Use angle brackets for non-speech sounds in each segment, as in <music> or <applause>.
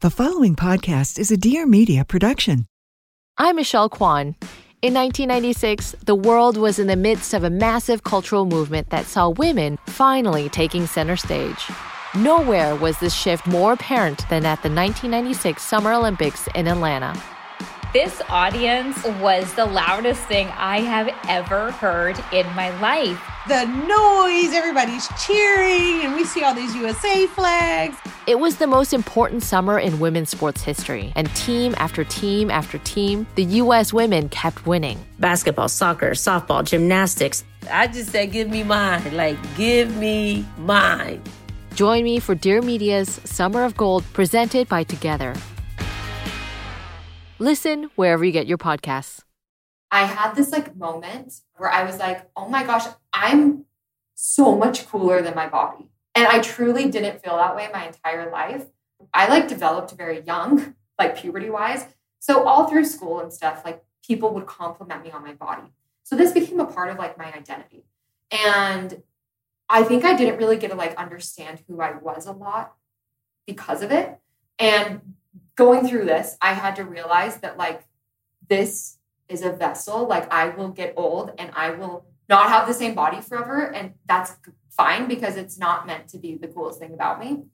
The following podcast is a Dear Media production. I'm Michelle Kwan. In 1996, the world was in the midst of a massive cultural movement that saw women finally taking center stage. Nowhere was this shift more apparent than at the 1996 Summer Olympics in Atlanta. This audience was the loudest thing I have ever heard in my life. The noise, everybody's cheering, and we see all these USA flags. It was the most important summer in women's sports history, and team after team after team, the U.S. women kept winning. Basketball, soccer, softball, gymnastics. I just said, give me mine. Like, give me mine. Join me for Dear Media's Summer of Gold presented by Together. Listen wherever you get your podcasts. I had this like moment where I was like, oh my gosh, I'm so much cooler than my body. And I truly didn't feel that way my entire life. I like developed very young, like puberty wise. So all through school and stuff, like people would compliment me on my body. So this became a part of like my identity. And I think I didn't really get to like understand who I was a lot because of it. And going through this, I had to realize that like this is a vessel. Like I will get old and I will not have the same body forever. And that's fine because it's not meant to be the coolest thing about me.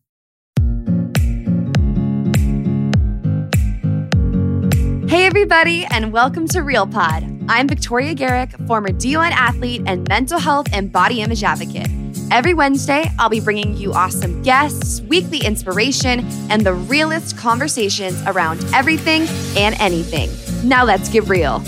Hey, everybody, and welcome to Real Pod. I'm Victoria Garrick, former D1 athlete and mental health and body image advocate. Every Wednesday, I'll be bringing you awesome guests, weekly inspiration, and the realest conversations around everything and anything. Now let's get real.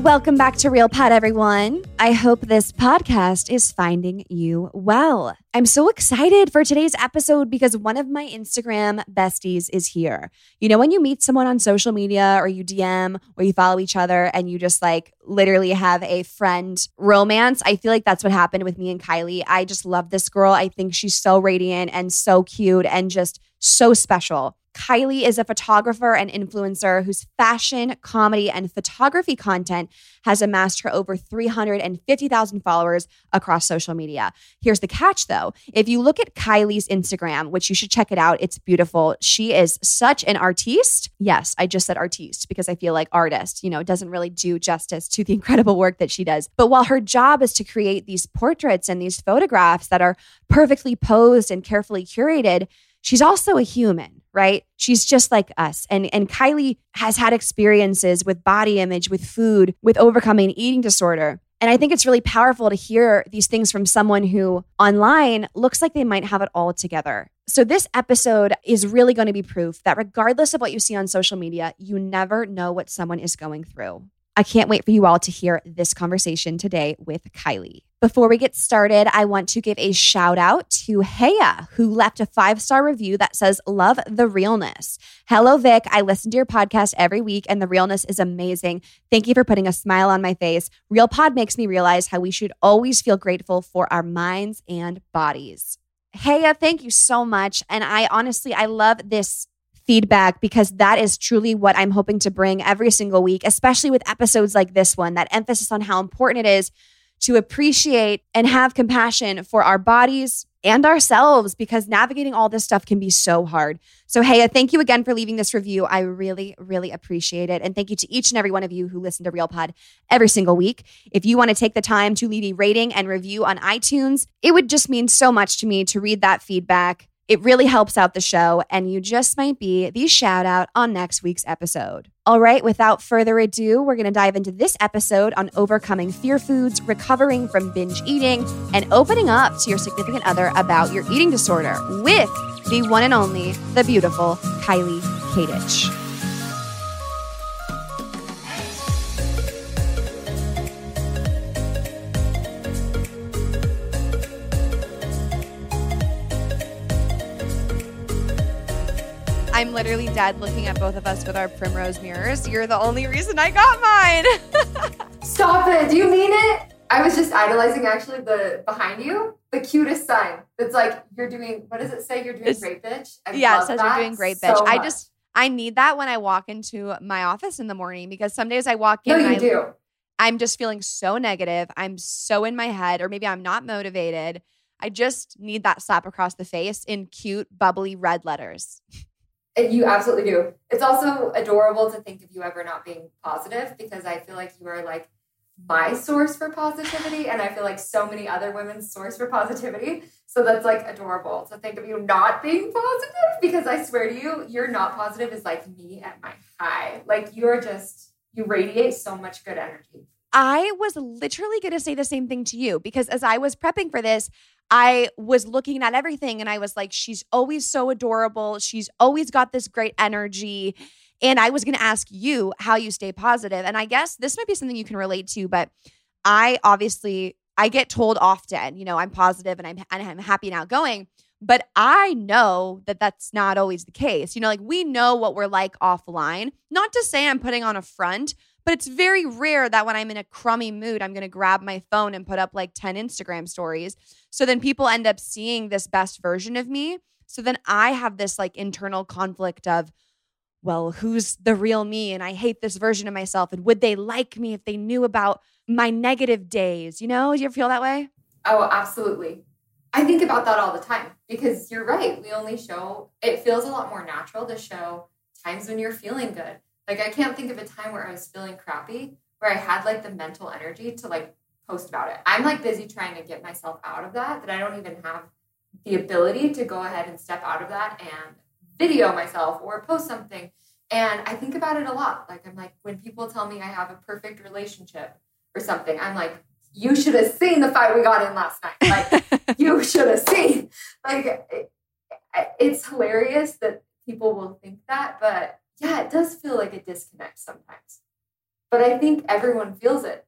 Welcome back to Real Pod, everyone. I hope this podcast is finding you well. I'm so excited for today's episode because one of my Instagram besties is here. You know, when you meet someone on social media or you DM or you follow each other and you just like literally have a friend romance, I feel like that's what happened with me and Kylie. I just love this girl. I think she's so radiant and so cute and just so special. Kylie is a photographer and influencer whose fashion, comedy, and photography content has amassed her over 350,000 followers across social media. Here's the catch though. If you look at Kylie's Instagram, which you should check it out, it's beautiful. She is such an artiste. Yes, I just said artiste because I feel like artist, you know, doesn't really do justice to the <laughs> incredible work that she does. But while her job is to create these portraits and these photographs that are perfectly posed and carefully curated, she's also a human, right? She's just like us. And and Kylie has had experiences with body image, with food, with overcoming eating disorder. And I think it's really powerful to hear these things from someone who online looks like they might have it all together. So, this episode is really going to be proof that regardless of what you see on social media, you never know what someone is going through. I can't wait for you all to hear this conversation today with Kylie. Before we get started, I want to give a shout out to Haya, who left a five star review that says, Love the realness. Hello, Vic. I listen to your podcast every week, and the realness is amazing. Thank you for putting a smile on my face. Real Pod makes me realize how we should always feel grateful for our minds and bodies. Haya, thank you so much. And I honestly, I love this feedback because that is truly what I'm hoping to bring every single week, especially with episodes like this one, that emphasis on how important it is to appreciate and have compassion for our bodies, and ourselves because navigating all this stuff can be so hard. So, hey, thank you again for leaving this review. I really, really appreciate it. And thank you to each and every one of you who listen to Real Pod every single week. If you want to take the time to leave a rating and review on iTunes, it would just mean so much to me to read that feedback. It really helps out the show, and you just might be the shout out on next week's episode. All right, without further ado, we're going to dive into this episode on overcoming fear foods, recovering from binge eating, and opening up to your significant other about your eating disorder with the one and only, the beautiful Kylie Katich. I'm literally dead looking at both of us with our primrose mirrors. You're the only reason I got mine. <laughs> Stop it. Do you mean it? I was just idolizing actually the behind you, the cutest sign. It's like you're doing what does it say? You're doing It's- great bitch. I yeah, it says that you're doing great, bitch. so I just I need that when I walk into my office in the morning because some days I walk in No, and you I, do. I'm just feeling so negative. I'm so in my head, or maybe I'm not motivated. I just need that slap across the face in cute, bubbly red letters. <laughs> You absolutely do. It's also adorable to think of you ever not being positive because I feel like you are like my source for positivity. And I feel like so many other women's source for positivity. So that's like adorable to think of you not being positive because I swear to you, you're not positive is like me at my high. Like you're just, you radiate so much good energy. I was literally going to say the same thing to you because as I was prepping for this, I was looking at everything and I was like, she's always so adorable. She's always got this great energy. And I was going to ask you how you stay positive. And I guess this might be something you can relate to, but I obviously I get told often, you know, I'm positive and I'm and I'm happy and outgoing, but I know that that's not always the case. You know, like we know what we're like offline. Not to say I'm putting on a front, but it's very rare that when I'm in a crummy mood, I'm going to grab my phone and put up like 10 Instagram stories. So then people end up seeing this best version of me. So then I have this like internal conflict of, well, who's the real me? And I hate this version of myself. And would they like me if they knew about my negative days? You know, do you ever feel that way? Oh, absolutely. I think about that all the time because you're right. We only show, it feels a lot more natural to show times when you're feeling good. Like, I can't think of a time where I was feeling crappy where I had like the mental energy to like post about it. I'm like busy trying to get myself out of that, that I don't even have the ability to go ahead and step out of that and video myself or post something. And I think about it a lot. Like, I'm like, when people tell me I have a perfect relationship or something, I'm like, you should have seen the fight we got in last night. <laughs> Like, you should have seen. Like, it, it's hilarious that people will think that, but yeah, it does feel like a disconnect sometimes. But I think everyone feels it.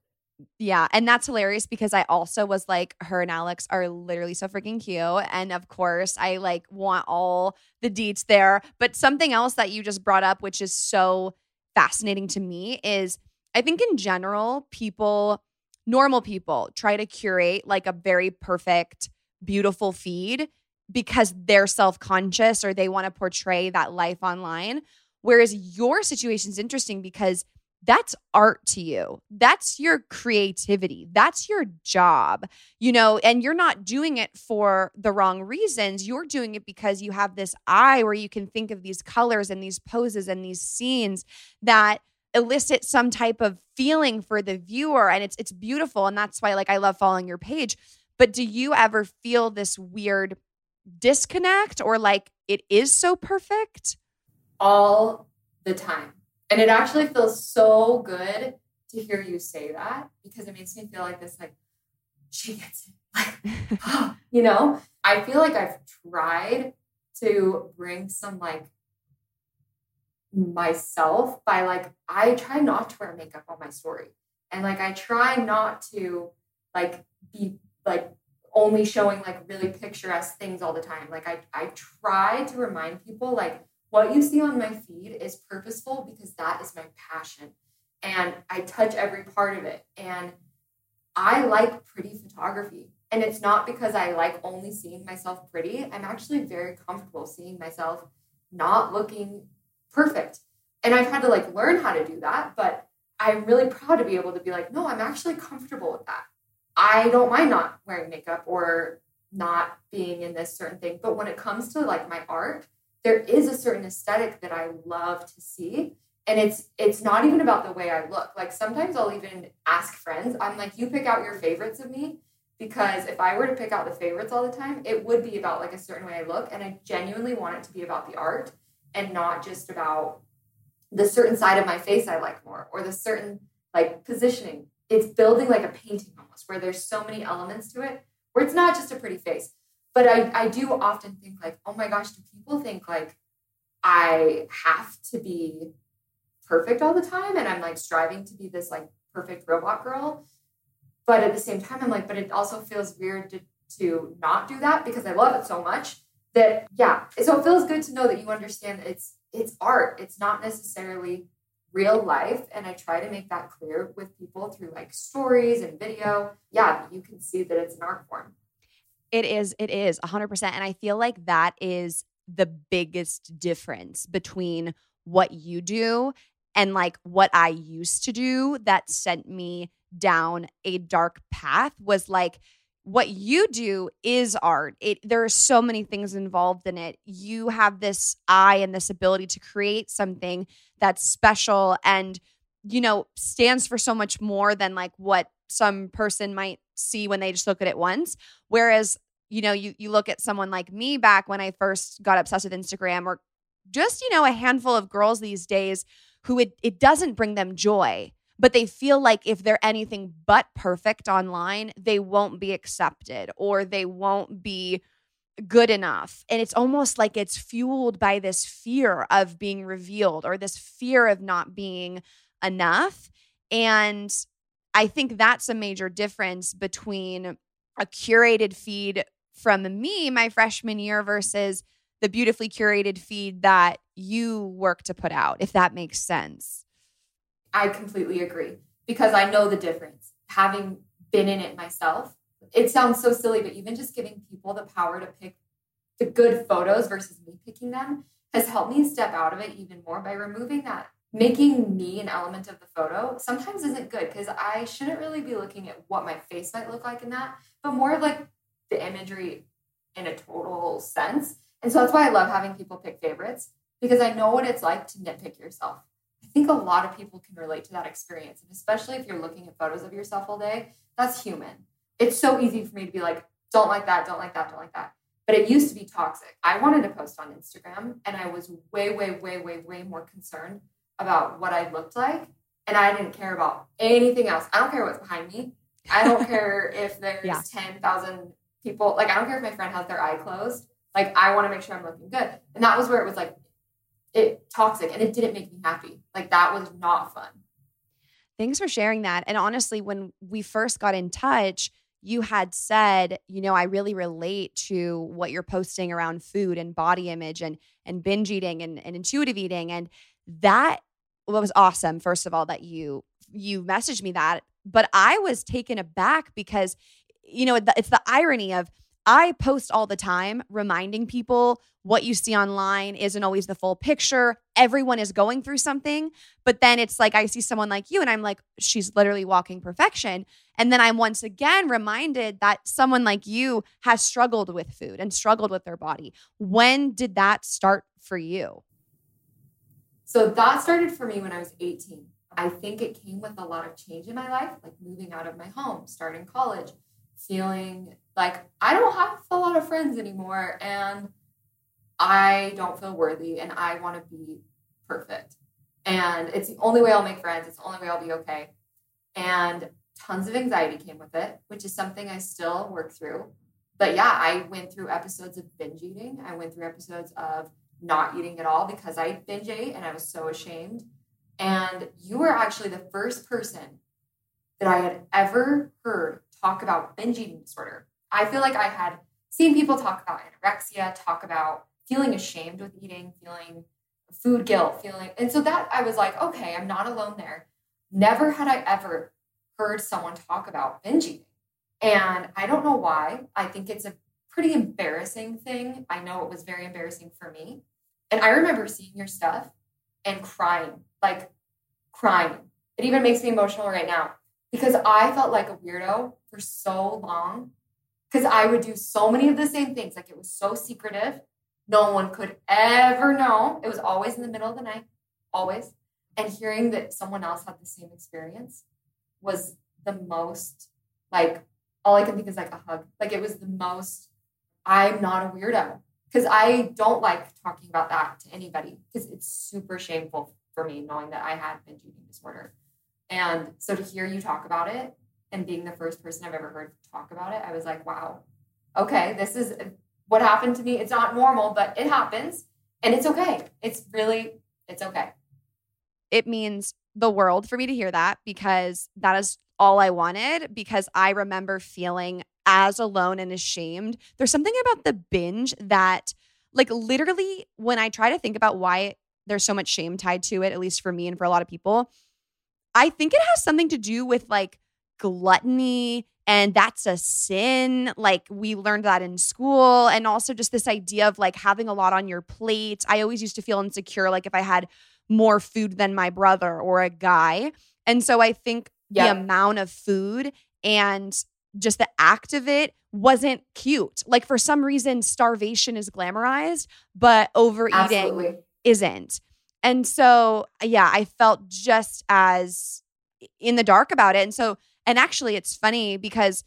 Yeah. And that's hilarious because I also was like, her and Alex are literally so freaking cute. And of course, I like want all the deets there. But something else that you just brought up, which is so fascinating to me, is I think in general, people, normal people, try to curate like a very perfect, beautiful feed because they're self conscious or they want to portray that life online. Whereas your situation is interesting because that's art to you. That's your creativity. That's your job, you know, and you're not doing it for the wrong reasons. You're doing it because you have this eye where you can think of these colors and these poses and these scenes that elicit some type of feeling for the viewer and it's it's beautiful and that's why like I love following your page. But do you ever feel this weird disconnect or like it is so perfect? All the time. And it actually feels so good to hear you say that because it makes me feel like this, like, she gets it. <laughs> Like, <laughs> you know, I feel like I've tried to bring some like myself by like, I try not to wear makeup on my story. And like, I try not to like be like only showing like really picturesque things all the time. Like, I, I try to remind people like, what you see on my feed is purposeful because that is my passion and I touch every part of it. And I like pretty photography. And it's not because I like only seeing myself pretty. I'm actually very comfortable seeing myself not looking perfect. And I've had to like learn how to do that, but I'm really proud to be able to be like, no, I'm actually comfortable with that. I don't mind not wearing makeup or not being in this certain thing. But when it comes to like my art, there is a certain aesthetic that I love to see. And it's it's not even about the way I look. Like sometimes I'll even ask friends, I'm like, you pick out your favorites of me. Because if I were to pick out the favorites all the time, it would be about like a certain way I look. And I genuinely want it to be about the art and not just about the certain side of my face I like more or the certain like positioning. It's building like a painting almost where there's so many elements to it where it's not just a pretty face. But I, I do often think like, oh my gosh, do people think like I have to be perfect all the time and I'm like striving to be this like perfect robot girl? But at the same time, I'm like, but it also feels weird to, to not do that because I love it so much that yeah. So it feels good to know that you understand that it's it's art. It's not necessarily real life. And I try to make that clear with people through like stories and video. Yeah, you can see that it's an art form. It is, it is 100%. And I feel like that is the biggest difference between what you do and like what I used to do that sent me down a dark path was like, what you do is art. It there are so many things involved in it. You have this eye and this ability to create something that's special and you know stands for so much more than like what some person might see when they just look at it once. Whereas, you know, you you look at someone like me back when I first got obsessed with Instagram or just, you know, a handful of girls these days who it it doesn't bring them joy but they feel like if they're anything but perfect online, they won't be accepted or they won't be good enough. And it's almost like it's fueled by this fear of being revealed or this fear of not being enough. And I think that's a major difference between a curated feed from me my freshman year versus the beautifully curated feed that you work to put out, if that makes sense. I completely agree because I know the difference. Having been in it myself, it sounds so silly, but even just giving people the power to pick the good photos versus me picking them has helped me step out of it even more by removing that. Making me an element of the photo sometimes isn't good because I shouldn't really be looking at what my face might look like in that, but more of like the imagery in a total sense. And so that's why I love having people pick favorites because I know what it's like to nitpick yourself I think a lot of people can relate to that experience. And especially if you're looking at photos of yourself all day, that's human. It's so easy for me to be like, don't like that, don't like that, don't like that. But it used to be toxic. I wanted to post on Instagram and I was way, way, way, way, way more concerned about what I looked like. And I didn't care about anything else. I don't care what's behind me. I don't <laughs> care if there's yeah. 10,000 people. Like, I don't care if my friend has their eye closed. Like, I want to make sure I'm looking good. And that was where it was like, it toxic and it didn't make me happy. Like that was not fun. Thanks for sharing that. And honestly, when we first got in touch, you had said, you know, I really relate to what you're posting around food and body image and and binge eating and, and intuitive eating. And that was awesome, first of all, that you you messaged me that. But I was taken aback because, you know, it's the irony of I post all the time reminding people what you see online isn't always the full picture. Everyone is going through something. But then it's like I see someone like you and I'm like, she's literally walking perfection. And then I'm once again reminded that someone like you has struggled with food and struggled with their body. When did that start for you? So that started for me when I was 18. I think it came with a lot of change in my life, like moving out of my home, starting college, feeling like I don't have a lot of friends anymore and I don't feel worthy and I want to be perfect. And it's the only way I'll make friends. It's the only way I'll be okay. And tons of anxiety came with it, which is something I still work through. But yeah, I went through episodes of binge eating. I went through episodes of not eating at all because I binge ate and I was so ashamed. And you were actually the first person that I had ever heard talk about binge eating disorder. I feel like I had seen people talk about anorexia, talk about feeling ashamed with eating, feeling food guilt, feeling. And so that I was like, okay, I'm not alone there. Never had I ever heard someone talk about binge eating. And I don't know why. I think it's a pretty embarrassing thing. I know it was very embarrassing for me. And I remember seeing your stuff and crying, like crying. It even makes me emotional right now because I felt like a weirdo for so long because I would do so many of the same things. Like it was so secretive. No one could ever know. It was always in the middle of the night, always. And hearing that someone else had the same experience was the most like all I can think is like a hug. Like it was the most I'm not a weirdo because I don't like talking about that to anybody because it's super shameful for me knowing that I had binge eating disorder. And so to hear you talk about it and being the first person I've ever heard talk about it, I was like, wow, okay, this is what happened to me. It's not normal, but it happens and it's okay. It's really, it's okay. It means the world for me to hear that because that is all I wanted because I remember feeling as alone and ashamed. There's something about the binge that, like, literally, when I try to think about why there's so much shame tied to it, at least for me and for a lot of people, I think it has something to do with like gluttony and that's a sin. Like we learned that in school. And also just this idea of like having a lot on your plate. I always used to feel insecure, like if I had more food than my brother or a guy. And so I think the amount of food and just the act of it wasn't cute. Like for some reason, starvation is glamorized, but overeating Absolutely. isn't. And so, yeah, I felt just as in the dark about it. And so, and actually, it's funny because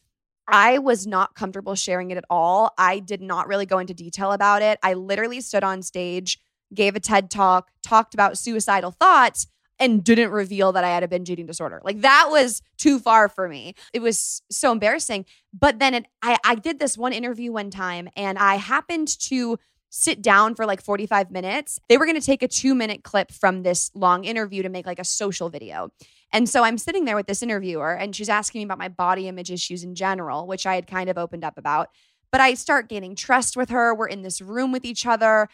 I was not comfortable sharing it at all. I did not really go into detail about it. I literally stood on stage, gave a TED talk, talked about suicidal thoughts, and didn't reveal that I had a binge eating disorder. Like that was too far for me. It was so embarrassing. But then it, I, I did this one interview one time and I happened to sit down for like 45 minutes. They were going to take a two minute clip from this long interview to make like a social video. And so I'm sitting there with this interviewer and she's asking me about my body image issues in general, which I had kind of opened up about. But I start gaining trust with her. We're in this room with each other.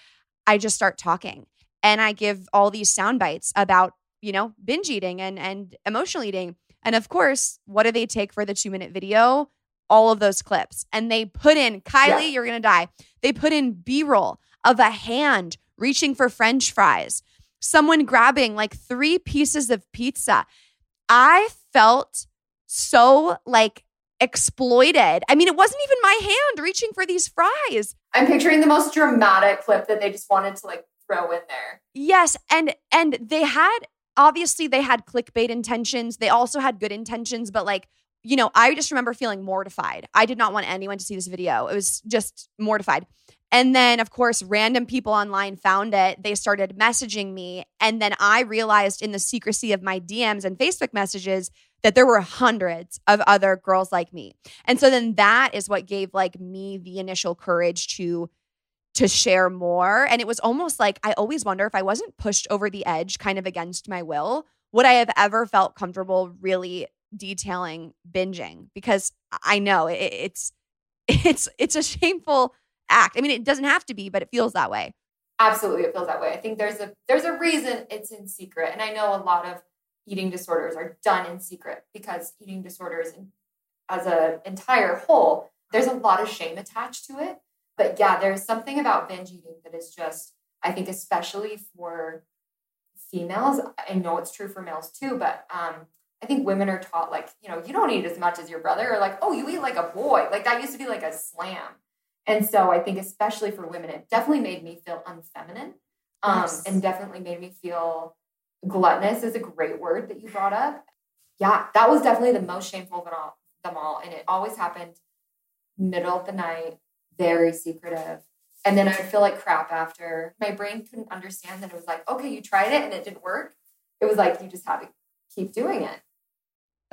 I just start talking and I give all these sound bites about you know, binge eating and and emotional eating. And of course, what do they take for the 2-minute video? All of those clips. And they put in Kylie, yeah. you're going to die. They put in B-roll of a hand reaching for french fries. Someone grabbing like 3 pieces of pizza. I felt so like exploited. I mean, it wasn't even my hand reaching for these fries. I'm picturing the most dramatic clip that they just wanted to like throw in there. Yes, and and they had obviously they had clickbait intentions. They also had good intentions, but like, you know, I just remember feeling mortified. I did not want anyone to see this video. It was just mortified. And then, of course, random people online found it. They started messaging me. And then I realized in the secrecy of my DMs and Facebook messages that there were hundreds of other girls like me. And so then that is what gave like me the initial courage to to share more. And it was almost like I always wonder if I wasn't pushed over the edge kind of against my will, would I have ever felt comfortable really detailing binging? Because I know it, it's <laughs> it's it's a shameful act. I mean, it doesn't have to be, but it feels that way. Absolutely, it feels that way. I think there's a there's a reason it's in secret, and I know a lot of eating disorders are done in secret because eating disorders, as an entire whole, there's a lot of shame attached to it but yeah, there's something about binge eating that is just, I think, especially for females. I know it's true for males too, but um, I think women are taught like, you know, you don't eat as much as your brother, or like, oh, you eat like a boy. Like that used to be like a slam. And so I think, especially for women, it definitely made me feel unfeminine um, yes. and definitely made me feel gluttonous is a great word that you brought up. Yeah, that was definitely the most shameful of them all. And it always happened middle of the night very secretive. And then I would feel like crap after. My brain couldn't understand that it was like, okay, you tried it and it didn't work. It was like you just had to keep doing it.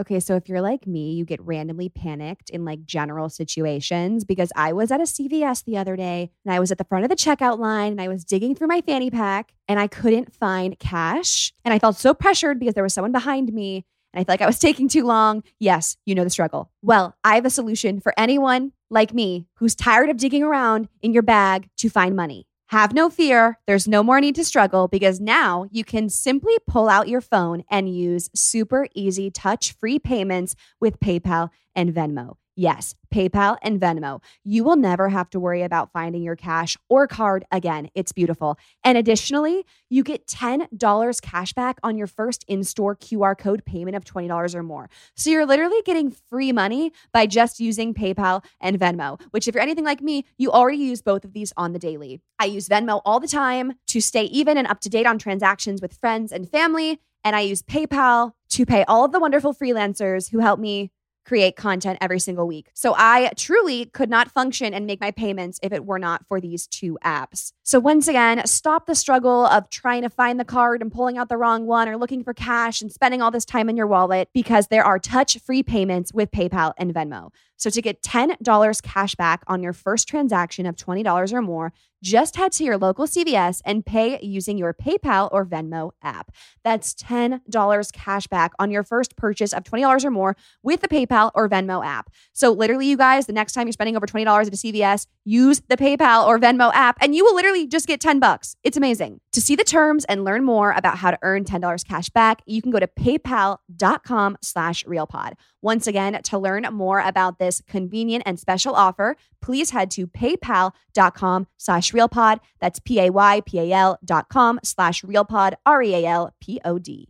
Okay, so if you're like me, you get randomly panicked in like general situations because I was at a CVS the other day and I was at the front of the checkout line and I was digging through my fanny pack and I couldn't find cash. And I felt so pressured because there was someone behind me and I feel like I was taking too long. Yes, you know the struggle. Well, I have a solution for anyone like me who's tired of digging around in your bag to find money. Have no fear. There's no more need to struggle because now you can simply pull out your phone and use super easy touch free payments with PayPal and Venmo. Yes, PayPal and Venmo. You will never have to worry about finding your cash or card again. It's beautiful. And additionally, you get $10 cash back on your first in store QR code payment of $20 or more. So you're literally getting free money by just using PayPal and Venmo, which, if you're anything like me, you already use both of these on the daily. I use Venmo all the time to stay even and up to date on transactions with friends and family. And I use PayPal to pay all of the wonderful freelancers who help me create content every single week. So I truly could not function and make my payments if it were not for these two apps. So once again, stop the struggle of trying to find the card and pulling out the wrong one or looking for cash and spending all this time in your wallet because there are touch free payments with PayPal and Venmo. So to get $10 cash back on your first transaction of $20 or more, just head to your local CVS and pay using your PayPal or Venmo app. That's $10 cash back on your first purchase of $20 or more with the PayPal or Venmo app. So, literally, you guys, the next time you're spending over $20 at a CVS, use the PayPal or Venmo app and you will literally just get 10 bucks. It's amazing. To see the terms and learn more about how to earn $10 cash back, you can go to paypal.com slash realpod. Once again, to learn more about this convenient and special offer, please head to paypal.com slash realpod. That's P-A-Y-P-A-L dot com slash realpod, R-E-A-L-P-O-D.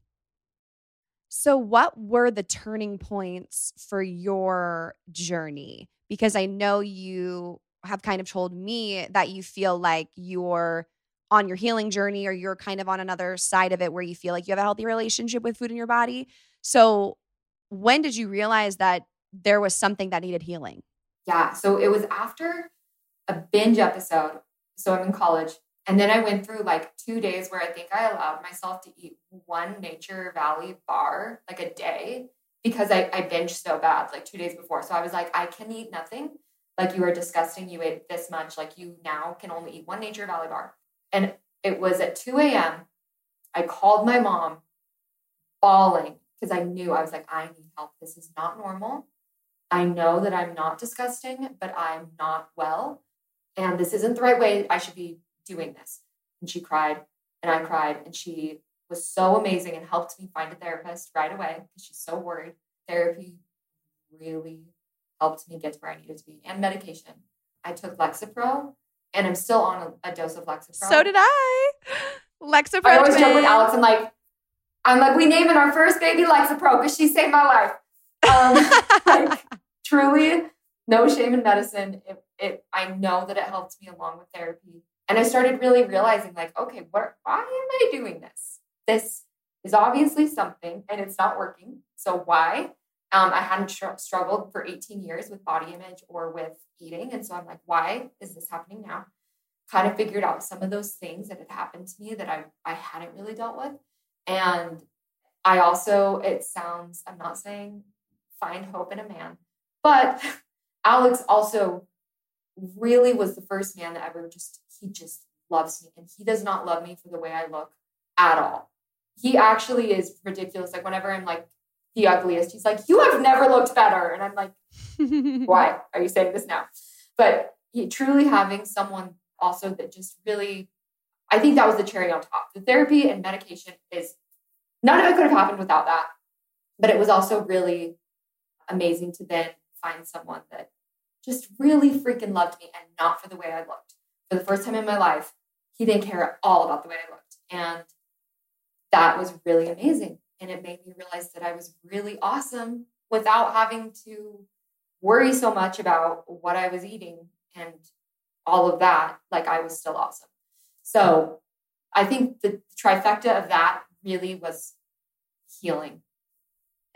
So what were the turning points for your journey? Because I know you have kind of told me that you feel like you're on your healing journey or you're kind of on another side of it where you feel like you have a healthy relationship with food in your body. So when did you realize that there was something that needed healing? Yeah. So it was after a binge episode. So I'm in college. And then I went through like two days where I think I allowed myself to eat one Nature Valley bar like a day because I, I binged so bad like two days before. So I was like, I can eat nothing. Like you are disgusting. You ate this much. Like you now can only eat one Nature Valley bar. And it was at 2 a.m. I called my mom bawling because I knew I was like, I need help. This is not normal. I know that I'm not disgusting, but I'm not well. And this isn't the right way I should be doing this. And she cried and I cried. And she was so amazing and helped me find a therapist right away because she's so worried. Therapy really helped me get to where I needed to be and medication. I took Lexapro and I'm still on a, a dose of Lexapro. So did I. Lexapro. I always joke with Alex. I'm like, I'm like, we naming our first baby Lexapro because she saved my life. Um, <laughs> like, truly, no shame in medicine. It, it, I know that it helped me along with therapy, and I started really realizing, like, okay, what? Why am I doing this? This is obviously something, and it's not working. So why? Um, I hadn't tr- struggled for 18 years with body image or with eating, and so I'm like, why is this happening now? Kind of figured out some of those things that had happened to me that I I hadn't really dealt with and I also, it sounds, I'm not saying find hope in a man, but <laughs> Alex also really was the first man that ever just, he just loves me. And he does not love me for the way I look at all. He actually is ridiculous. Like, whenever I'm like the ugliest, he's like, You have never looked better. And I'm like, <laughs> Why are you saying this now? But he, truly having someone also that just really I think that was the cherry on top. The therapy and medication is none of it could have happened without that. But it was also really amazing to then find someone that just really freaking loved me and not for the way I looked. For the first time in my life, he didn't care at all about the way I looked. And that was really amazing. And it made me realize that I was really awesome without having to worry so much about what I was eating and all of that. Like I was still awesome. So I think the trifecta of that really was healing.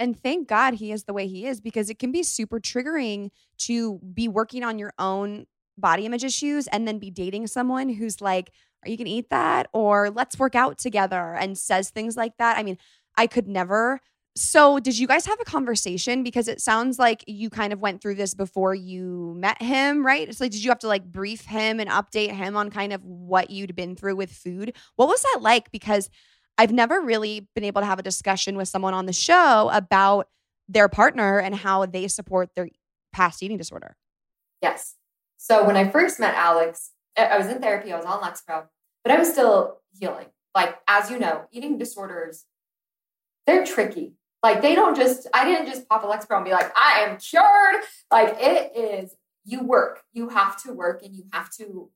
And thank God he is the way he is because it can be super triggering to be working on your own body image issues and then be dating someone who's like, Are you gonna eat that? Or let's work out together and says things like that. I mean, I could never so, did you guys have a conversation? Because it sounds like you kind of went through this before you met him, right? It's like, did you have to like brief him and update him on kind of what you'd been through with food? What was that like? Because I've never really been able to have a discussion with someone on the show about their partner and how they support their past eating disorder. Yes. So, when I first met Alex, I was in therapy, I was on Lexapro, but I was still healing. Like, as you know, eating disorders, they're tricky Like they don't just, I didn't just pop a Lexapro and be like, I am cured. Like it is, you work. You have to work and you have to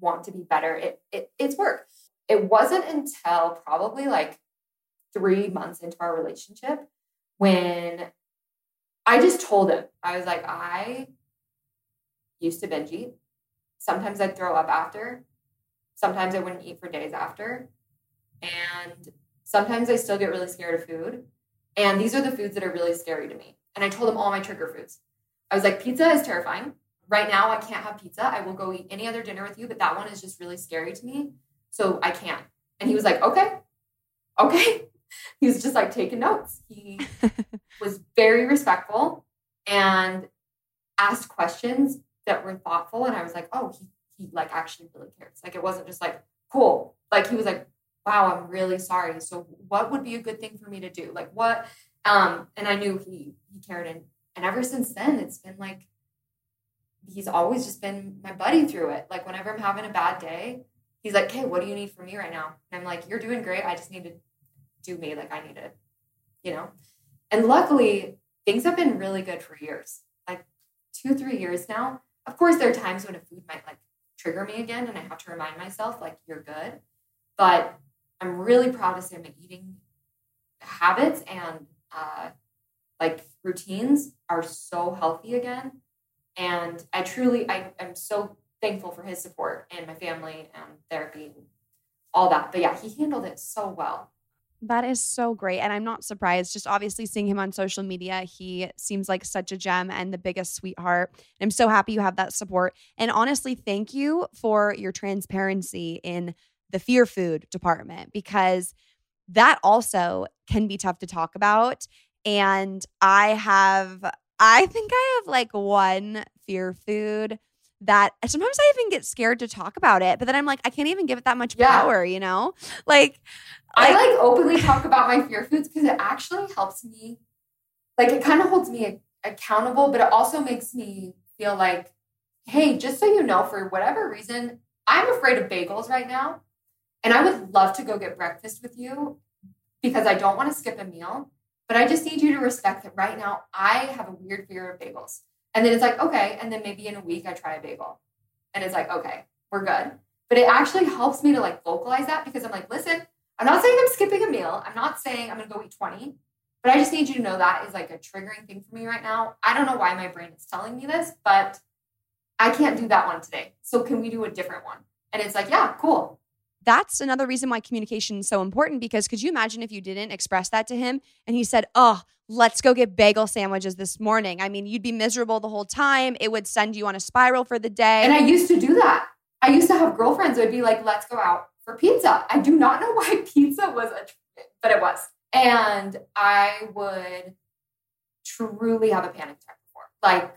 want to be better. It, it it's work. It wasn't until probably like three months into our relationship when I just told him, I was like, I used to binge eat. Sometimes I'd throw up after. Sometimes I wouldn't eat for days after. And sometimes I still get really scared of food. And these are the foods that are really scary to me. And I told him all my trigger foods. I was like, pizza is terrifying. Right now, I can't have pizza. I will go eat any other dinner with you, but that one is just really scary to me. So I can't. And he was like, okay, okay. <laughs> He was just like taking notes. He <laughs> was very respectful and asked questions that were thoughtful. And I was like, oh, he, he like actually really cares. Like it wasn't just like, cool. Like he was like, wow, I'm really sorry. So what would be a good thing for me to do? Like what? Um, and I knew he he cared and and ever since then it's been like he's always just been my buddy through it. Like whenever I'm having a bad day, he's like, "Hey, what do you need from me right now?" And I'm like, "You're doing great. I just need to do me. Like I need to, you know." And luckily, things have been really good for years, like two, three years now. Of course, there are times when a food might like trigger me again, and I have to remind myself, like, "You're good." But I'm really proud to say my eating habits and uh, like routines are so healthy again and I truly, I am so thankful for his support and my family um, and therapy and all that. But yeah, he handled it so well. That is so great. And I'm not surprised. Just obviously seeing him on social media, he seems like such a gem and the biggest sweetheart. I'm so happy you have that support. And honestly, thank you for your transparency in the fear food department because that also can be tough to talk about. And I have I think I have like one fear food that sometimes I even get scared to talk about it, but then I'm like, I can't even give it that much yeah. power, you know? Like, I like openly talk about my fear foods because it actually helps me. Like, it kind of holds me accountable, but it also makes me feel like, hey, just so you know, for whatever reason, I'm afraid of bagels right now. And I would love to go get breakfast with you because I don't want to skip a meal. But I just need you to respect that right now I have a weird fear of bagels. And then it's like, okay. And then maybe in a week I try a bagel. And it's like, okay, we're good. But it actually helps me to like vocalize that because I'm like, listen, I'm not saying I'm skipping a meal. I'm not saying I'm going to go eat 20. But I just need you to know that is like a triggering thing for me right now. I don't know why my brain is telling me this, but I can't do that one today. So can we do a different one? And it's like, yeah, cool that's another reason why communication is so important because could you imagine if you didn't express that to him and he said, Oh, let's go get bagel sandwiches this morning? I mean, you'd be miserable the whole time. It would send you on a spiral for the day. And I used to do that. I used to have girlfriends would be like, Let's go out for pizza. I do not know <laughs> why pizza was a, but it was. And I would truly have a panic attack before. Like,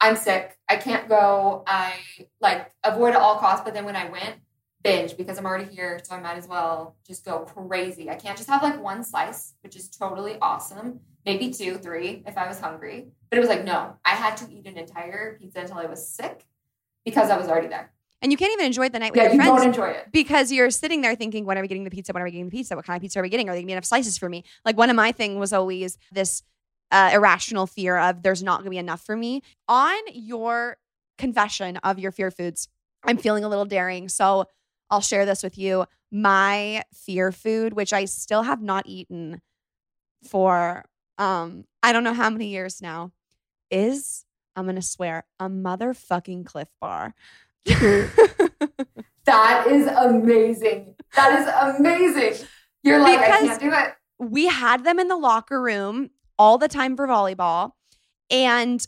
I'm sick. I can't go. I like avoid at all costs. But then when I went, binge because I'm already here, so I might as well just go crazy. I can't just have like one slice, which is totally awesome. Maybe two, three if I was hungry. But it was like, no, I had to eat an entire pizza until I was sick because I was already there. And you can't even enjoy the night with yeah, your you friends. don't enjoy it. Because you're sitting there thinking, when are we getting the pizza? When are we getting the pizza? What kind of pizza are we getting? Are there going to be enough slices for me? Like one of my thing was always this uh, irrational fear of there's not to be enough for me. On your confession of your fear foods, I'm feeling a little daring. So I'll share this with you. My fear food, which I still have not eaten for um I don't know how many years now, is I'm gonna swear a motherfucking Clif Bar. <laughs> that is amazing. That is amazing. You're like, because I can't do it. We had them in the locker room all the time for volleyball. And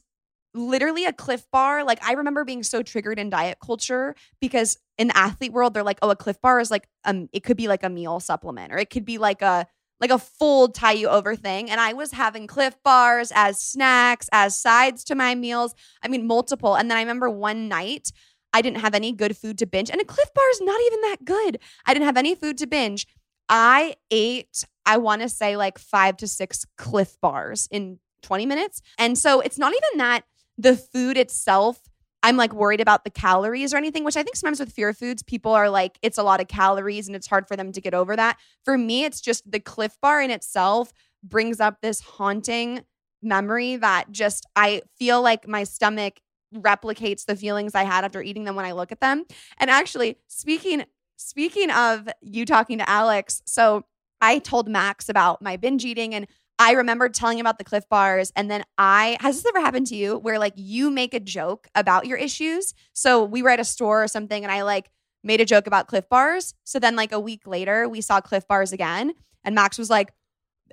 literally a Clif Bar. Like I remember being so triggered in diet culture because in the athlete world, they're like, oh, a Clif Bar is like um, it could be like a meal supplement or it could be like a like a full tie you over thing. And I was having Clif Bars as snacks, as sides to my meals. I mean, multiple. And then I remember one night I didn't have any good food to binge, and a Clif Bar is not even that good. I didn't have any food to binge. I ate, I want to say like five to six Clif Bars in 20 minutes. And so it's not even that the food itself I'm like worried about the calories or anything, which I think sometimes with fear foods, people are like, it's a lot of calories and it's hard for them to get over that. For me, it's just the Clif Bar in itself brings up this haunting memory that just I feel like my stomach replicates the feelings I had after eating them when I look at them. And actually, speaking speaking of you talking to Alex, so I told Max about my binge eating and I remember telling him about the Clif bars and then I has this ever happened to you where like you make a joke about your issues? So we were at a store or something and I like made a joke about Clif bars. So then like a week later we saw Clif bars again and Max was like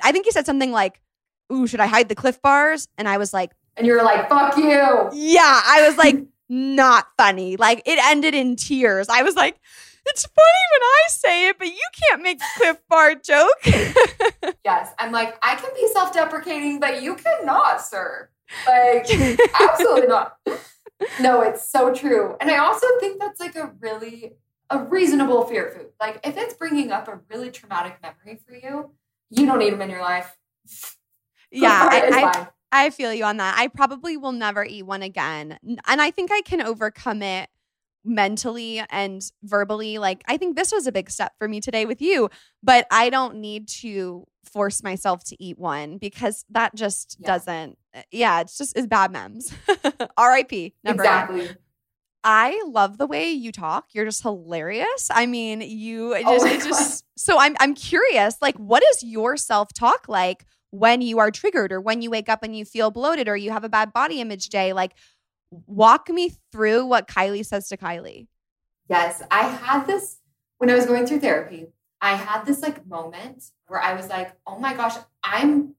I think he said something like, "Ooh, should I hide the Clif bars?" And I was like, and you were like, "Fuck you." Yeah, I was like, <laughs> not funny. Like it ended in tears. I was like, it's funny when I say it, but you can't make a Clif Bar joke. <laughs> yes, I'm like, I can be self-deprecating, but you cannot, sir. Like, absolutely not. <laughs> No, it's so true. And I also think that's like a really a reasonable fear food. Like if it's bringing up a really traumatic memory for you, you don't need them in your life. Yeah, <laughs> I, I, I feel you on that. I probably will never eat one again. And I think I can overcome it mentally and verbally. Like, I think this was a big step for me today with you, but I don't need to force myself to eat one because that just yeah. doesn't, eh, yeah, it's just is bad memes. <laughs> RIP. Never exactly. Again. I love the way you talk. You're just hilarious. I mean, you just, oh just so I'm I'm curious, like what is your self-talk like when you are triggered or when you wake up and you feel bloated or you have a bad body image day? Like walk me through what Kylie says to Kylie. Yes, I had this when I was going through therapy. I had this like moment where I was like, "Oh my gosh, I'm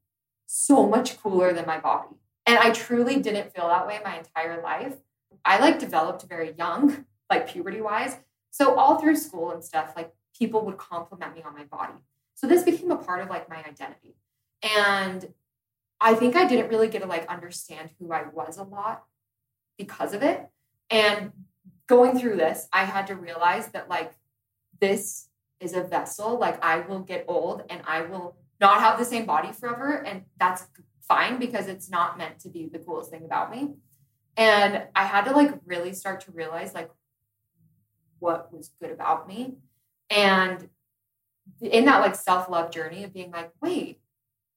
so much cooler than my body." And I truly didn't feel that way my entire life I like developed very young, like puberty wise. So all through school and stuff, like people would compliment me on my body. So this became a part of like my identity. And I think I didn't really get to like understand who I was a lot because of it. And going through this, I had to realize that like this is a vessel. Like I will get old and I will not have the same body forever. And that's fine because it's not meant to be the coolest thing about me. And I had to like really start to realize like what was good about me. And in that like self love journey of being like, wait,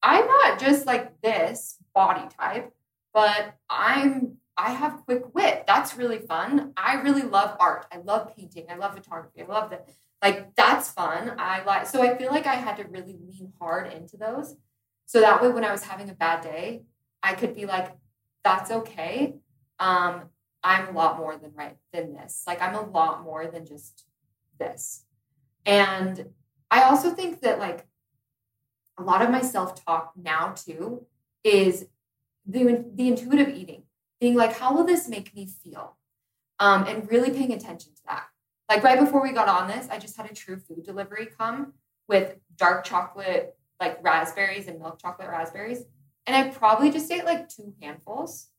I'm not just like this body type, but I'm I have quick wit. That's really fun. I really love art. I love painting. I love photography. I love that. Like that's fun. I like so I feel like I had to really lean hard into those. So that way when I was having a bad day, I could be like, that's okay um, I'm a lot more than right than this. Like I'm a lot more than just this. And I also think that like a lot of my self-talk now too is the the intuitive eating, being like, how will this make me feel? Um, and really paying attention to that. Like right before we got on this, I just had a true food delivery come with dark chocolate, like raspberries and milk chocolate raspberries. And I probably just ate like two handfuls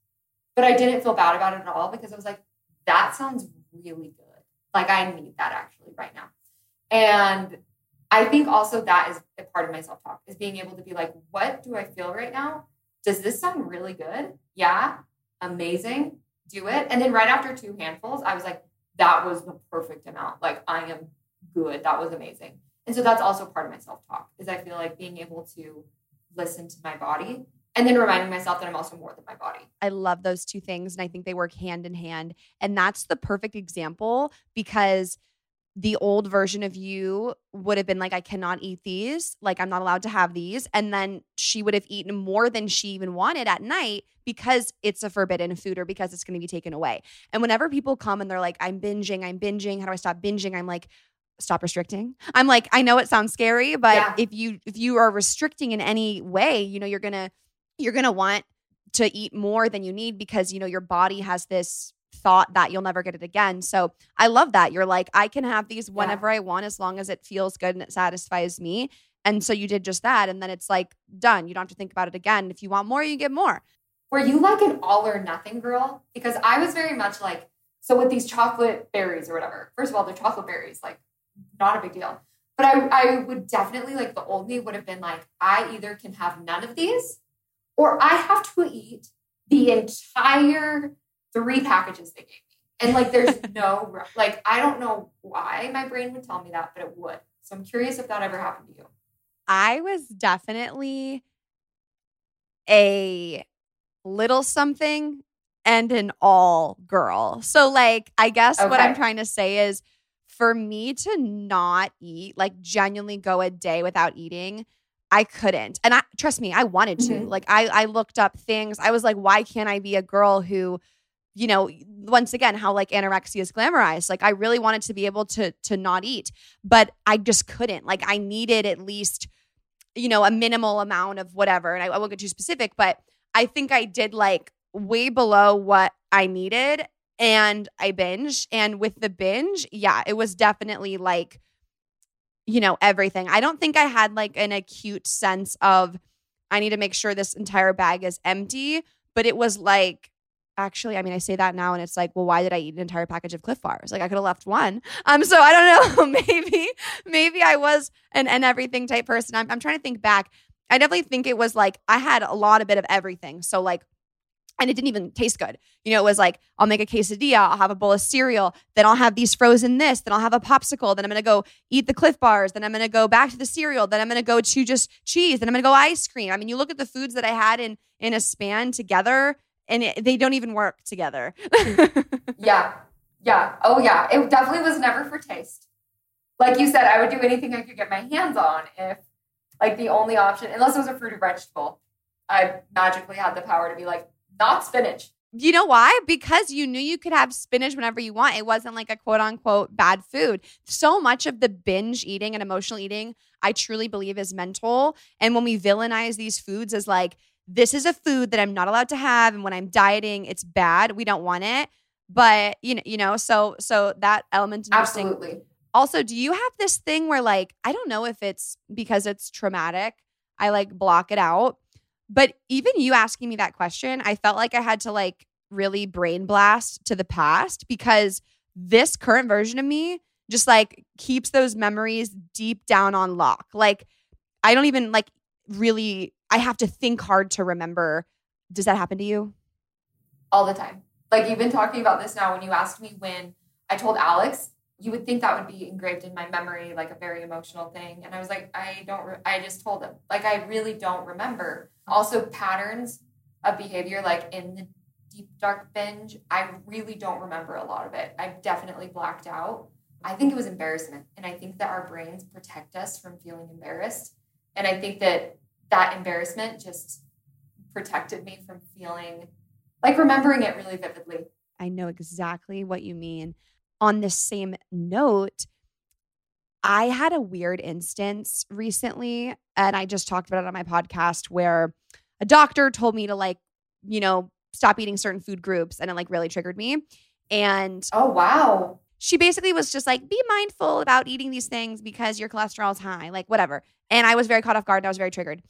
but I didn't feel bad about it at all because I was like, that sounds really good. Like I need that actually right now. And I think also that is a part of my self talk is being able to be like, what do I feel right now? Does this sound really good? Yeah, amazing. Do it. And then right after two handfuls, I was like, that was the perfect amount. Like I am good. That was amazing. And so that's also part of my self talk is I feel like being able to listen to my body and then reminding myself that I'm also more than my body. I love those two things. And I think they work hand in hand. And that's the perfect example because the old version of you would have been like, I cannot eat these. Like, I'm not allowed to have these. And then she would have eaten more than she even wanted at night because it's a forbidden food or because it's going to be taken away. And whenever people come and they're like, I'm binging, I'm binging, how do I stop binging? I'm like, stop restricting. I'm like, I know it sounds scary, but yeah. if you if you are restricting in any way, you know, you're gonna you're going to want to eat more than you need because you know your body has this thought that you'll never get it again. So I love that. You're like, I can have these whenever yeah. I want as long as it feels good and it satisfies me. And so you did just that. And then it's like done. You don't have to think about it again. If you want more, you get more. Were you like an all or nothing girl? Because I was very much like, so with these chocolate berries or whatever, first of all, they're chocolate berries, like not a big deal. But I, I would definitely like the old me would have been like, I either can have none of these or I have to eat the entire three packages they gave me. And like, there's <laughs> no, like, I don't know why my brain would tell me that, but it would. So I'm curious if that ever happened to you. I was definitely a little something and an all girl. So, like, I guess okay. what I'm trying to say is for me to not eat, like, genuinely go a day without eating, I couldn't. And I trust me, I wanted to. Mm-hmm. Like, I, I looked up things. I was like, why can't I be a girl who, you know, once again, how like anorexia is glamorized. Like, I really wanted to be able to to not eat, but I just couldn't. Like, I needed at least, you know, a minimal amount of whatever. And I, I won't get too specific, but I think I did like way below what I needed and I binge And with the binge, yeah, it was definitely like, you know, everything. I don't think I had like an acute sense of, I need to make sure this entire bag is empty, but it was like, actually, I mean, I say that now and it's like, well, why did I eat an entire package of Clif bars? Like I could have left one. Um, so I don't know. <laughs> maybe, maybe I was an, everything type person. I'm, I'm trying to think back. I definitely think it was like I had a lot, a bit of everything. So like and it didn't even taste good. You know, it was like, I'll make a quesadilla, I'll have a bowl of cereal, then I'll have these frozen this, then I'll have a popsicle, then I'm gonna go eat the Clif bars, then I'm gonna go back to the cereal, then I'm gonna go to just cheese, then I'm gonna go ice cream. I mean, you look at the foods that I had in in a span together, and it, they don't even work together. <laughs> yeah, yeah, oh yeah, it definitely was never for taste. Like you said, I would do anything I could get my hands on if, like, the only option, unless it was a fruit or vegetable, I magically had the power to be like, not spinach. You know why? Because you knew you could have spinach whenever you want. It wasn't like a quote unquote bad food. So much of the binge eating and emotional eating, I truly believe is mental. And when we villainize these foods as like, this is a food that I'm not allowed to have, and when I'm dieting, it's bad. We don't want it. But you know, you know, so so that element absolutely. Also, do you have this thing where like I don't know if it's because it's traumatic, I like block it out but even you asking me that question, I felt like I had to like really brain blast to the past because this current version of me just like keeps those memories deep down on lock. Like I don't even like really I have to think hard to remember. Does that happen to you? All the time. Like you've been talking about this now when you asked me when I told Alex you would think that would be engraved in my memory like a very emotional thing and i was like i don't re- i just told him like i really don't remember also patterns of behavior like in the deep dark binge i really don't remember a lot of it I've definitely blacked out i think it was embarrassment and i think that our brains protect us from feeling embarrassed and i think that that embarrassment just protected me from feeling like remembering it really vividly i know exactly what you mean on the same note, I had a weird instance recently, and I just talked about it on my podcast where a doctor told me to, like, you know, stop eating certain food groups, and it like really triggered me. And oh, wow. She basically was just like, be mindful about eating these things because your cholesterol is high, like, whatever. And I was very caught off guard and I was very triggered.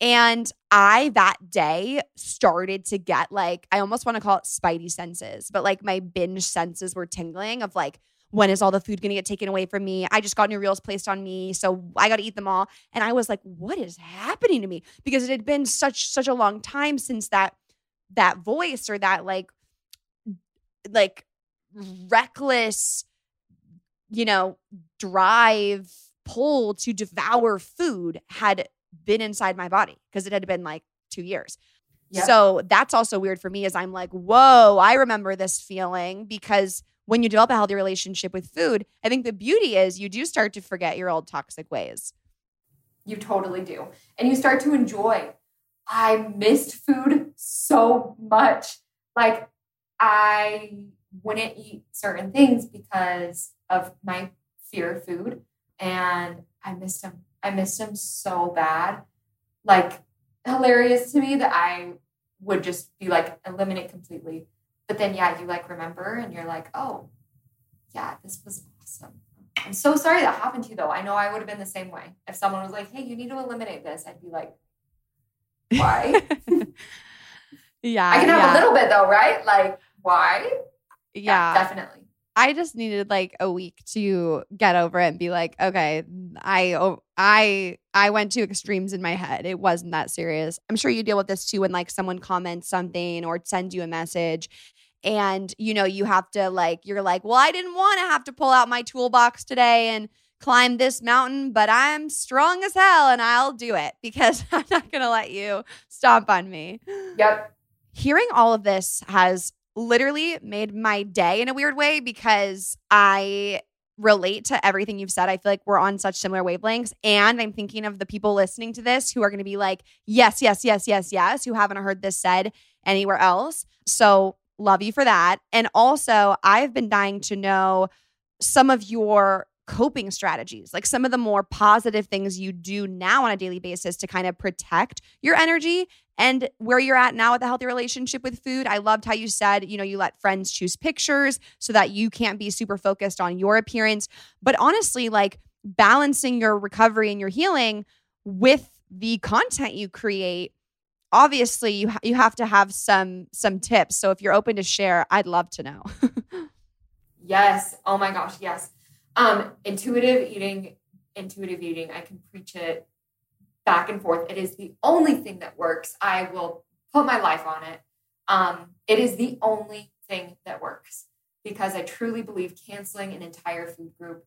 And I that day started to get like, I almost want to call it spidey senses, but like my binge senses were tingling of like, when is all the food gonna get taken away from me? I just got new reels placed on me, so I gotta eat them all. And I was like, what is happening to me? Because it had been such such a long time since that that voice or that like like reckless, you know, drive pull to devour food had been inside my body because it had been like two years. Yep. So that's also weird for me as I'm like, whoa, I remember this feeling because when you develop a healthy relationship with food, I think the beauty is you do start to forget your old toxic ways. You totally do. And you start to enjoy. I missed food so much. Like, I wouldn't eat certain things because of my fear of food. And I missed him. I missed him so bad. Like hilarious to me that I would just be like eliminate completely. But then yeah, you like remember and you're like, oh, yeah, this was awesome. I'm so sorry that happened to you though. I know I would have been the same way. If someone was like, hey, you need to eliminate this, I'd be like, why? yeah. <laughs> I can have yeah. a little bit though, right? Like, why? Yeah, yeah definitely. I just needed like a week to get over it and be like, okay, I I I went to extremes in my head. It wasn't that serious. I'm sure you deal with this too when like someone comments something or sends you a message and you know you have to like you're like, "Well, I didn't want to have to pull out my toolbox today and climb this mountain, but I'm strong as hell and I'll do it because <laughs> I'm not going to let you stomp on me. Yep. Hearing all of this has literally made my day in a weird way because I relate to everything you've said. I feel like we're on such similar wavelengths. And I'm thinking of the people listening to this who are going to be like, yes, yes, yes, yes, yes, who haven't heard this said anywhere else. So love you for that. And also, I've been dying to know some of your coping strategies, like some of the more positive things you do now on a daily basis to kind of protect your energy and where you're at now with a healthy relationship with food. I loved how you said, you know, you let friends choose pictures so that you can't be super focused on your appearance. But honestly, like balancing your recovery and your healing with the content you create obviously you ha- you have to have some some tips so if you're open to share i'd love to know <laughs> yes oh my gosh yes um intuitive eating intuitive eating i can preach it back and forth. It is the only thing that works. I will put my life on it. Um, it is the only thing that works because I truly believe canceling an entire food group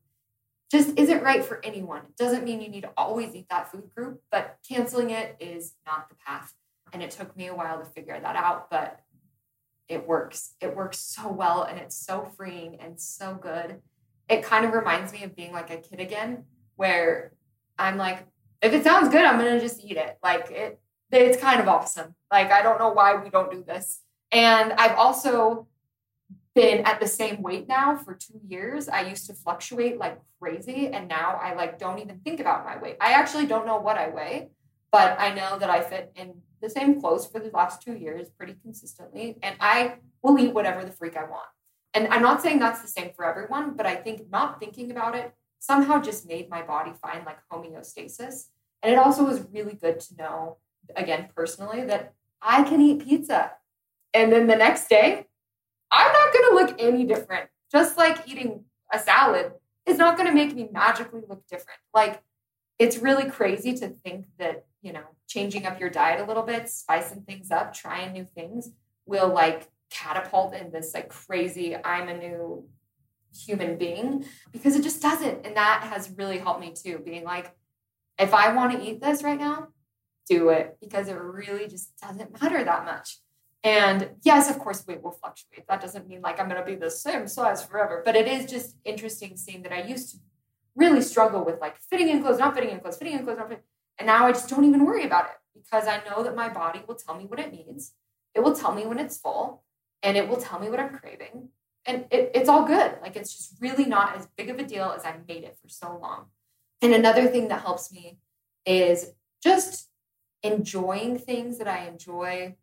just isn't right for anyone. It doesn't mean you need to always eat that food group, but canceling it is not the path. And it took me a while to figure that out, but it works. It works so well and it's so freeing and so good. It kind of reminds me of being like a kid again, where I'm like, if it sounds good, I'm gonna just eat it. Like it, it's kind of awesome. Like I don't know why we don't do this. And I've also been at the same weight now for two years. I used to fluctuate like crazy, and now I like don't even think about my weight. I actually don't know what I weigh, but I know that I fit in the same clothes for the last two years pretty consistently, and I will eat whatever the freak I want. And I'm not saying that's the same for everyone, but I think not thinking about it somehow just made my body find like homeostasis. And it also was really good to know, again, personally, that I can eat pizza. And then the next day, I'm not going to look any different. Just like eating a salad is not going to make me magically look different. Like, it's really crazy to think that, you know, changing up your diet a little bit, spicing things up, trying new things will like catapult in this like crazy, I'm a new human being because it just doesn't. And that has really helped me too, being like, if I want to eat this right now, do it because it really just doesn't matter that much. And yes, of course, weight will fluctuate. That doesn't mean like I'm going to be the same size forever, but it is just interesting seeing that I used to really struggle with like fitting in clothes, not fitting in clothes, fitting in clothes, not fitting. And now I just don't even worry about it because I know that my body will tell me what it needs. It will tell me when it's full and it will tell me what I'm craving and it, it's all good. Like it's just really not as big of a deal as I made it for so long. And another thing that helps me is just enjoying things that I enjoy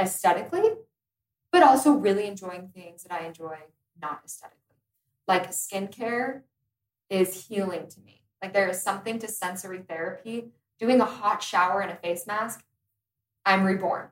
aesthetically, but also really enjoying things that I enjoy not aesthetically. Like skincare is healing to me. Like there is something to sensory therapy. Doing a hot shower and a face mask, I'm reborn.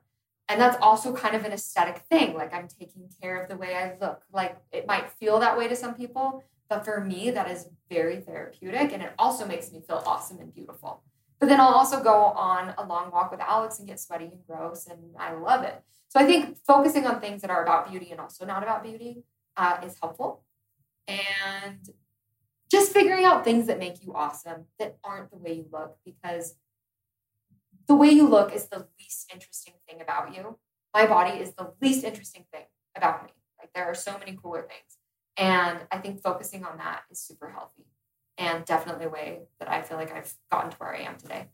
And that's also kind of an aesthetic thing. Like I'm taking care of the way I look. Like it might feel that way to some people, but for me, that is very therapeutic. And it also makes me feel awesome and beautiful. But then I'll also go on a long walk with Alex and get sweaty and gross. And I love it. So I think focusing on things that are about beauty and also not about beauty uh, is helpful. And just figuring out things that make you awesome that aren't the way you look because the way you look is the least interesting thing about you. My body is the least interesting thing about me. Like there are so many cooler things. And I think focusing on that is super healthy and definitely a way that I feel like I've gotten to where I am today.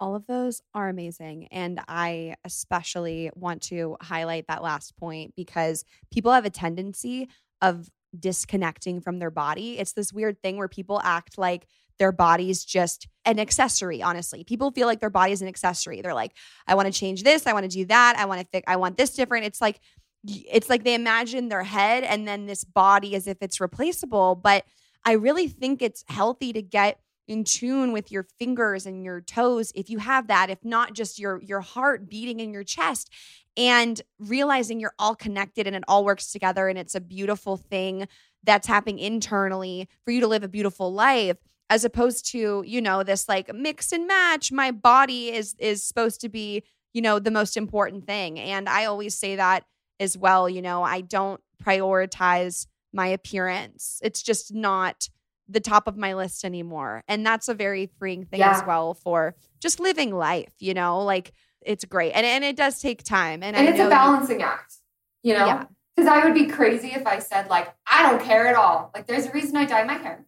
All of those are amazing. And I especially want to highlight that last point because people have a tendency of disconnecting from their body. It's this weird thing where people act like their body's just an accessory, honestly. People feel like their body is an accessory. They're like, I want to change this, I want to do that, I want to think I want this different. It's like it's like they imagine their head and then this body as if it's replaceable, but I really think it's healthy to get in tune with your fingers and your toes if you have that if not just your your heart beating in your chest and realizing you're all connected and it all works together and it's a beautiful thing that's happening internally for you to live a beautiful life as opposed to you know this like mix and match my body is is supposed to be you know the most important thing and i always say that as well you know i don't prioritize my appearance it's just not the top of my list anymore. And that's a very freeing thing Yeah. as well for just living life, you know? Like it's great. And and it does take time. And, and it's a balancing act, you know? Yeah. Because I would be crazy if I said, like, I don't care at all. Like, there's a reason I dye my hair.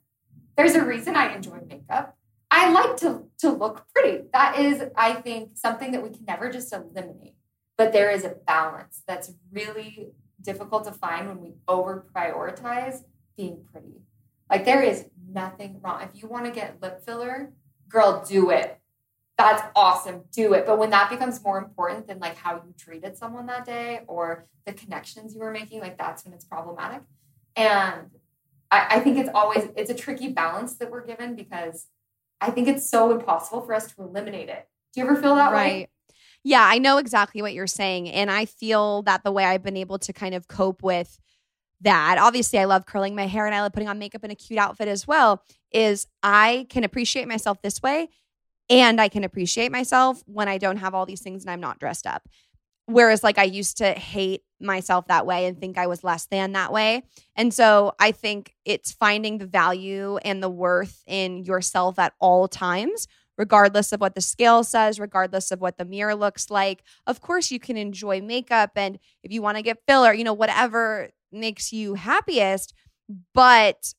There's a reason I enjoy makeup. I like to to look pretty. That is, I think, something that we can never just eliminate. But there is a balance that's really difficult to find when we over prioritize being pretty. Like there is nothing wrong. If you want to get lip filler, girl, do it. That's awesome. Do it. But when that becomes more important than like how you treated someone that day or the connections you were making, like that's when it's problematic. And I, I think it's always it's a tricky balance that we're given because I think it's so impossible for us to eliminate it. Do you ever feel that way? Right. Yeah, I know exactly what you're saying. And I feel that the way I've been able to kind of cope with that, obviously, I love curling my hair and I love putting on makeup in a cute outfit as well, is I can appreciate myself this way. And I can appreciate myself when I don't have all these things and I'm not dressed up. Whereas, like, I used to hate myself that way and think I was less than that way. And so I think it's finding the value and the worth in yourself at all times regardless of what the scale says, regardless of what the mirror looks like. Of course, you can enjoy makeup and if you want to get filler, you know, whatever makes you happiest. But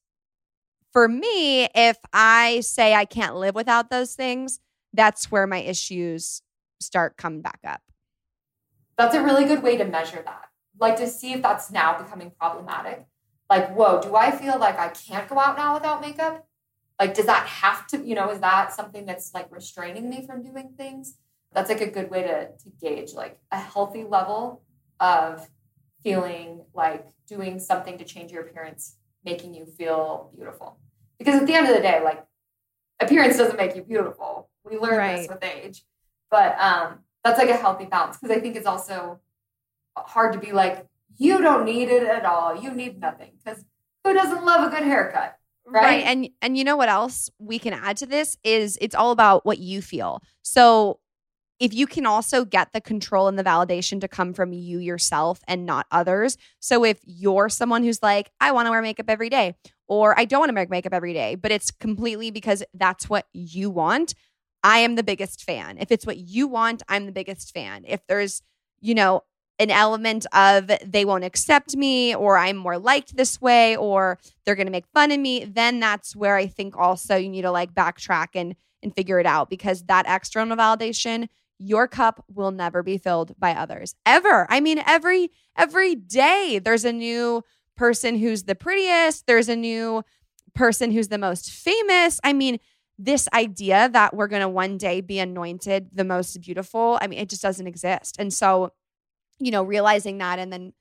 for me, if I say I can't live without those things, that's where my issues start coming back up. That's a really good way to measure that. Like to see if that's now becoming problematic. Like, whoa, do I feel like I can't go out now without makeup? Like, does that have to, you know, is that something that's like restraining me from doing things? That's like a good way to, to gauge like a healthy level of feeling like doing something to change your appearance, making you feel beautiful. Because at the end of the day, like appearance doesn't make you beautiful. We learn this with age. But um, that's like a healthy balance because I think it's also hard to be like, you don't need it at all. You need nothing. Because who doesn't love a good haircut? Right? And and you know what else we can add to this is it's all about what you feel. So if you can also get the control and the validation to come from you yourself and not others. So if you're someone who's like, I want to wear makeup every day, or I don't want to wear makeup every day, but it's completely because that's what you want, I am the biggest fan. If it's what you want, I'm the biggest fan. If there's, you know, an element of they won't accept me or I'm more liked this way or they're going to make fun of me, then that's where I think also you need to like backtrack and and figure it out because that external validation your cup will never be filled by others ever. I mean every every day there's a new person who's the prettiest, there's a new person who's the most famous. I mean this idea that we're going to one day be anointed the most beautiful, I mean it just doesn't exist. And so you know, realizing that and then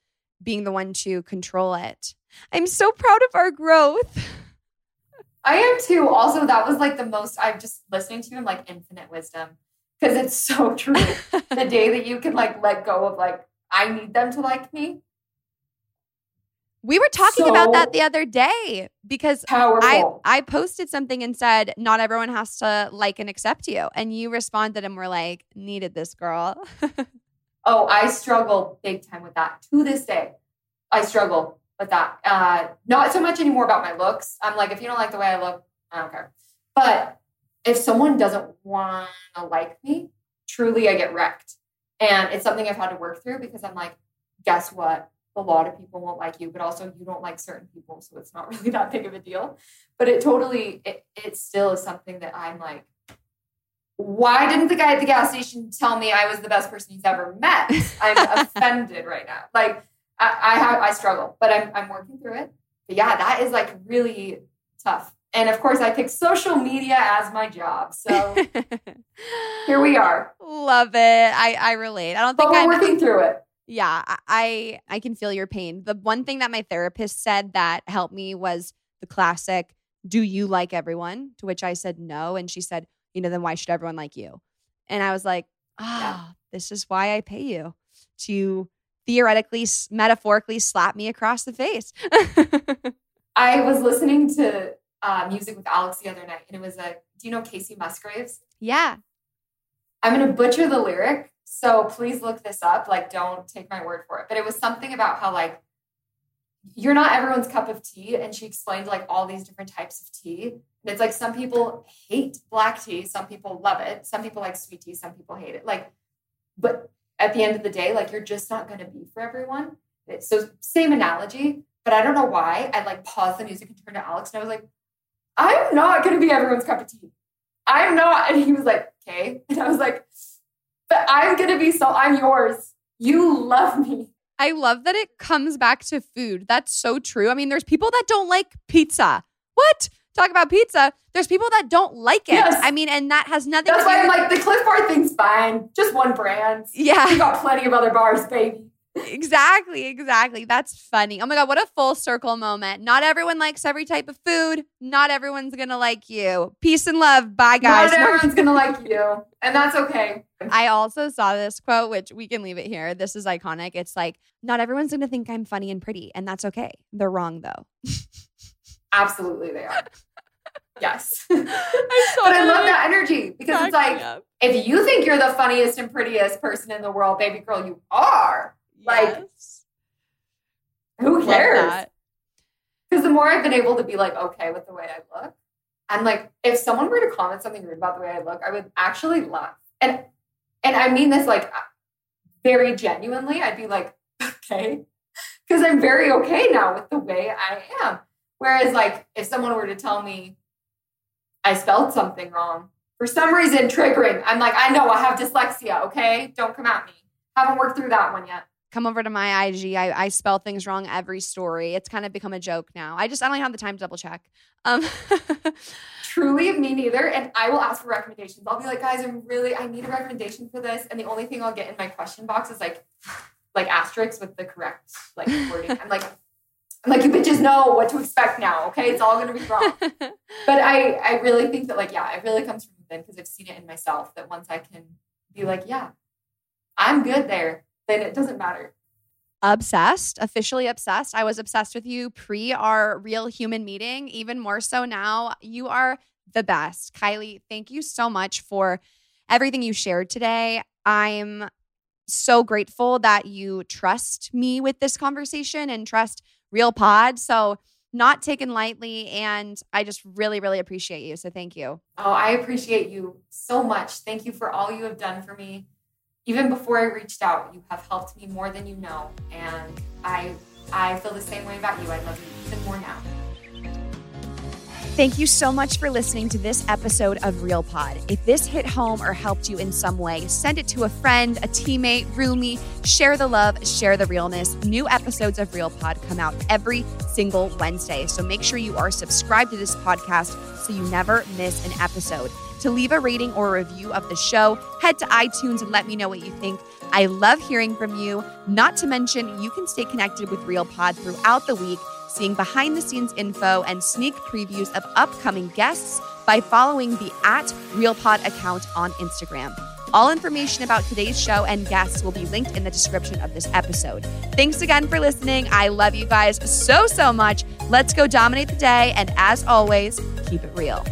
being the one to control it. I'm so proud of our growth. I am too. Also, that was like the most I'm just listening to you in like infinite wisdom because it's so true. <laughs> the day that you can like let go of like, I need them to like me. We were talking So about that the other day because I I posted something and said not everyone has to like and accept you and you responded and were like needed this girl. Oh, I struggle big time with that to this day. I struggle with that. Uh, not so much anymore about my looks. I'm like, if you don't like the way I look, I don't care. But if someone doesn't want to like me, truly, I get wrecked. And it's something I've had to work through because I'm like, guess what? A lot of people won't like you, but also you don't like certain people. So it's not <laughs> really that big of a deal. But it totally, it, it still is something that I'm like, why didn't the guy at the gas station tell me I was the best person he's ever met? I'm <laughs> offended right now. Like I, I have, I struggle, but I'm, I'm working through it. But yeah, that is like really tough. And of course, I picked social media as my job. So <laughs> here we are. Love it. I I relate. I don't think I'm working through it. Yeah, I- I can feel your pain. The one thing that my therapist said that helped me was the classic, "Do you like everyone?" To which I said no, and she said, "You know, then why should everyone like you?" And I was like, "Ah, this is why I pay you to theoretically, metaphorically slap me across the face." <laughs> I was listening to uh, music with Alex the other night, and it was a. Do you know Kacey Musgraves? yeah, I'm going to butcher the lyric, so please look this up. Like, don't take my word for it. But it was something about how like you're not everyone's cup of tea. And she explained like all these different types of tea. And it's like some people hate black tea, some people love it, some people like sweet tea, some people hate it. Like, but at the end of the day, like you're just not going to be for everyone. So same analogy, but I don't know why. I like paused the music and turned to Alex and I was like, I'm not going to be everyone's cup of tea. I'm not. And he was like, okay. <laughs> And I was like, but I'm going to be so, I'm yours. You love me. I love that it comes back to food. That's so true. I mean, there's people that don't like pizza. What? Talk about pizza. There's people that don't like it. Yes. I mean, and that has nothing to do with That's why I'm like, the Clif Bar thing's fine. Just one brand. Yeah. We got plenty of other bars, baby exactly, exactly. That's funny. Oh my God, what a full circle moment. Not everyone likes every type of food. Not everyone's going to like you. Peace and love. Bye, guys. Not <laughs> everyone's going to like you. And that's okay. I also saw this quote, which we can leave it here. This is iconic. It's like, not everyone's going to think I'm funny and pretty. And that's okay. They're wrong, though. <laughs> Absolutely, they are. Yes. <laughs> I but I love that energy because it's like, if you think you're the funniest and prettiest person in the world, baby girl, you are. Like, who cares? Because the more I've been able to be like okay with the way I look, I'm like, if someone were to comment something rude about the way I look, I would actually laugh. And and I mean this like uh, very genuinely. I'd be like, <laughs> okay, because I'm very okay now with the way I am. Whereas, like, if someone were to tell me I spelled something wrong for some reason, triggering, I'm like, I know I have dyslexia. Okay, don't come at me. Haven't worked through that one yet come over to my IG. I, I spell things wrong every story. It's kind of become a joke now. I just I don't have the time to double check. Um, <laughs> Truly, me neither. And I will ask for recommendations. I'll be like, guys, I'm really I need a recommendation for this. And the only thing I'll get in my question box is like <sighs> like asterisks with the correct like wording. I'm like. I'm like, you bitches know what to expect now, okay? It's all gonna be wrong. <laughs> but I, I really think that, like, yeah, it really comes from within because I've seen it in myself that once I can be like, yeah, I'm good there then it doesn't matter. Obsessed, officially obsessed. I was obsessed with you pre our real human meeting, even more so now. You are the best. Kylie, thank you so much for everything you shared today. I'm so grateful that you trust me with this conversation and trust Real Pod. So, not taken lightly. And I just really, really appreciate you. So, thank you. Oh, I appreciate you so much. Thank you for all you have done for me even before I reached out, you have helped me more than you know. And I I feel the same way about you. I love you even more now. Thank you so much for listening to this episode of Real Pod. If this hit home or helped you in some way, send it to a friend, a teammate, roomie, share the love, share the realness. New episodes of Real Pod come out every single Wednesday. So make sure you are subscribed to this podcast so you never miss an episode. To leave a rating or a review of the show, head to iTunes and let me know what you think. I love hearing from you. Not to mention, you can stay connected with Real Pod throughout the week, seeing behind the scenes info and sneak previews of upcoming guests by following the at Real Pod account on Instagram. All information about today's show and guests will be linked in the description of this episode. Thanks again for listening. I love you guys so, so much. Let's go dominate the day. And as always, keep it real.